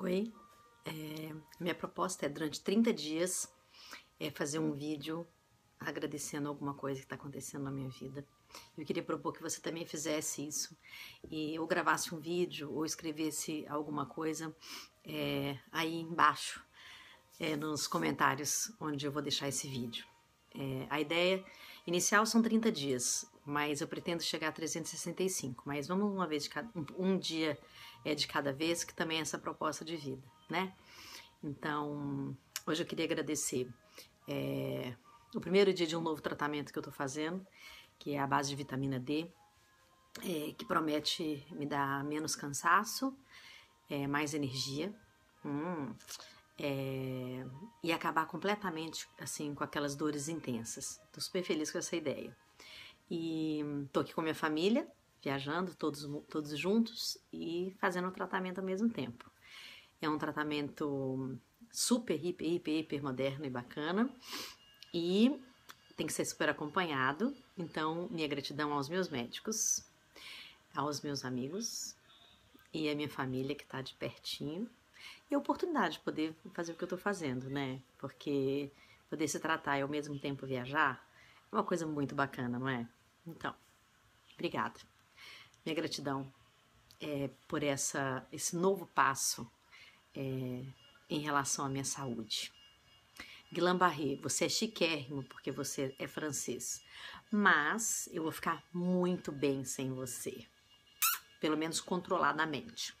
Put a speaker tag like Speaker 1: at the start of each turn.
Speaker 1: Oi, é, minha proposta é durante 30 dias é fazer um vídeo agradecendo alguma coisa que está acontecendo na minha vida. Eu queria propor que você também fizesse isso e ou gravasse um vídeo ou escrevesse alguma coisa é, aí embaixo é, nos comentários onde eu vou deixar esse vídeo. É, a ideia inicial são 30 dias, mas eu pretendo chegar a 365. Mas vamos uma vez cada, um, dia é de cada vez, que também é essa proposta de vida, né? Então, hoje eu queria agradecer é, o primeiro dia de um novo tratamento que eu tô fazendo, que é a base de vitamina D, é, que promete me dar menos cansaço, é, mais energia. Hum, é, e acabar completamente assim com aquelas dores intensas. Tô super feliz com essa ideia. E tô aqui com minha família, viajando todos, todos juntos e fazendo o tratamento ao mesmo tempo. É um tratamento super, hiper, hiper, hiper moderno e bacana e tem que ser super acompanhado. Então, minha gratidão aos meus médicos, aos meus amigos e a minha família que está de pertinho e a oportunidade de poder fazer o que eu estou fazendo, né? Porque poder se tratar e ao mesmo tempo viajar é uma coisa muito bacana, não é? Então, obrigada. Minha gratidão é, por essa, esse novo passo é, em relação à minha saúde. Guillain Barré, você é chiquérrimo porque você é francês, mas eu vou ficar muito bem sem você, pelo menos controladamente.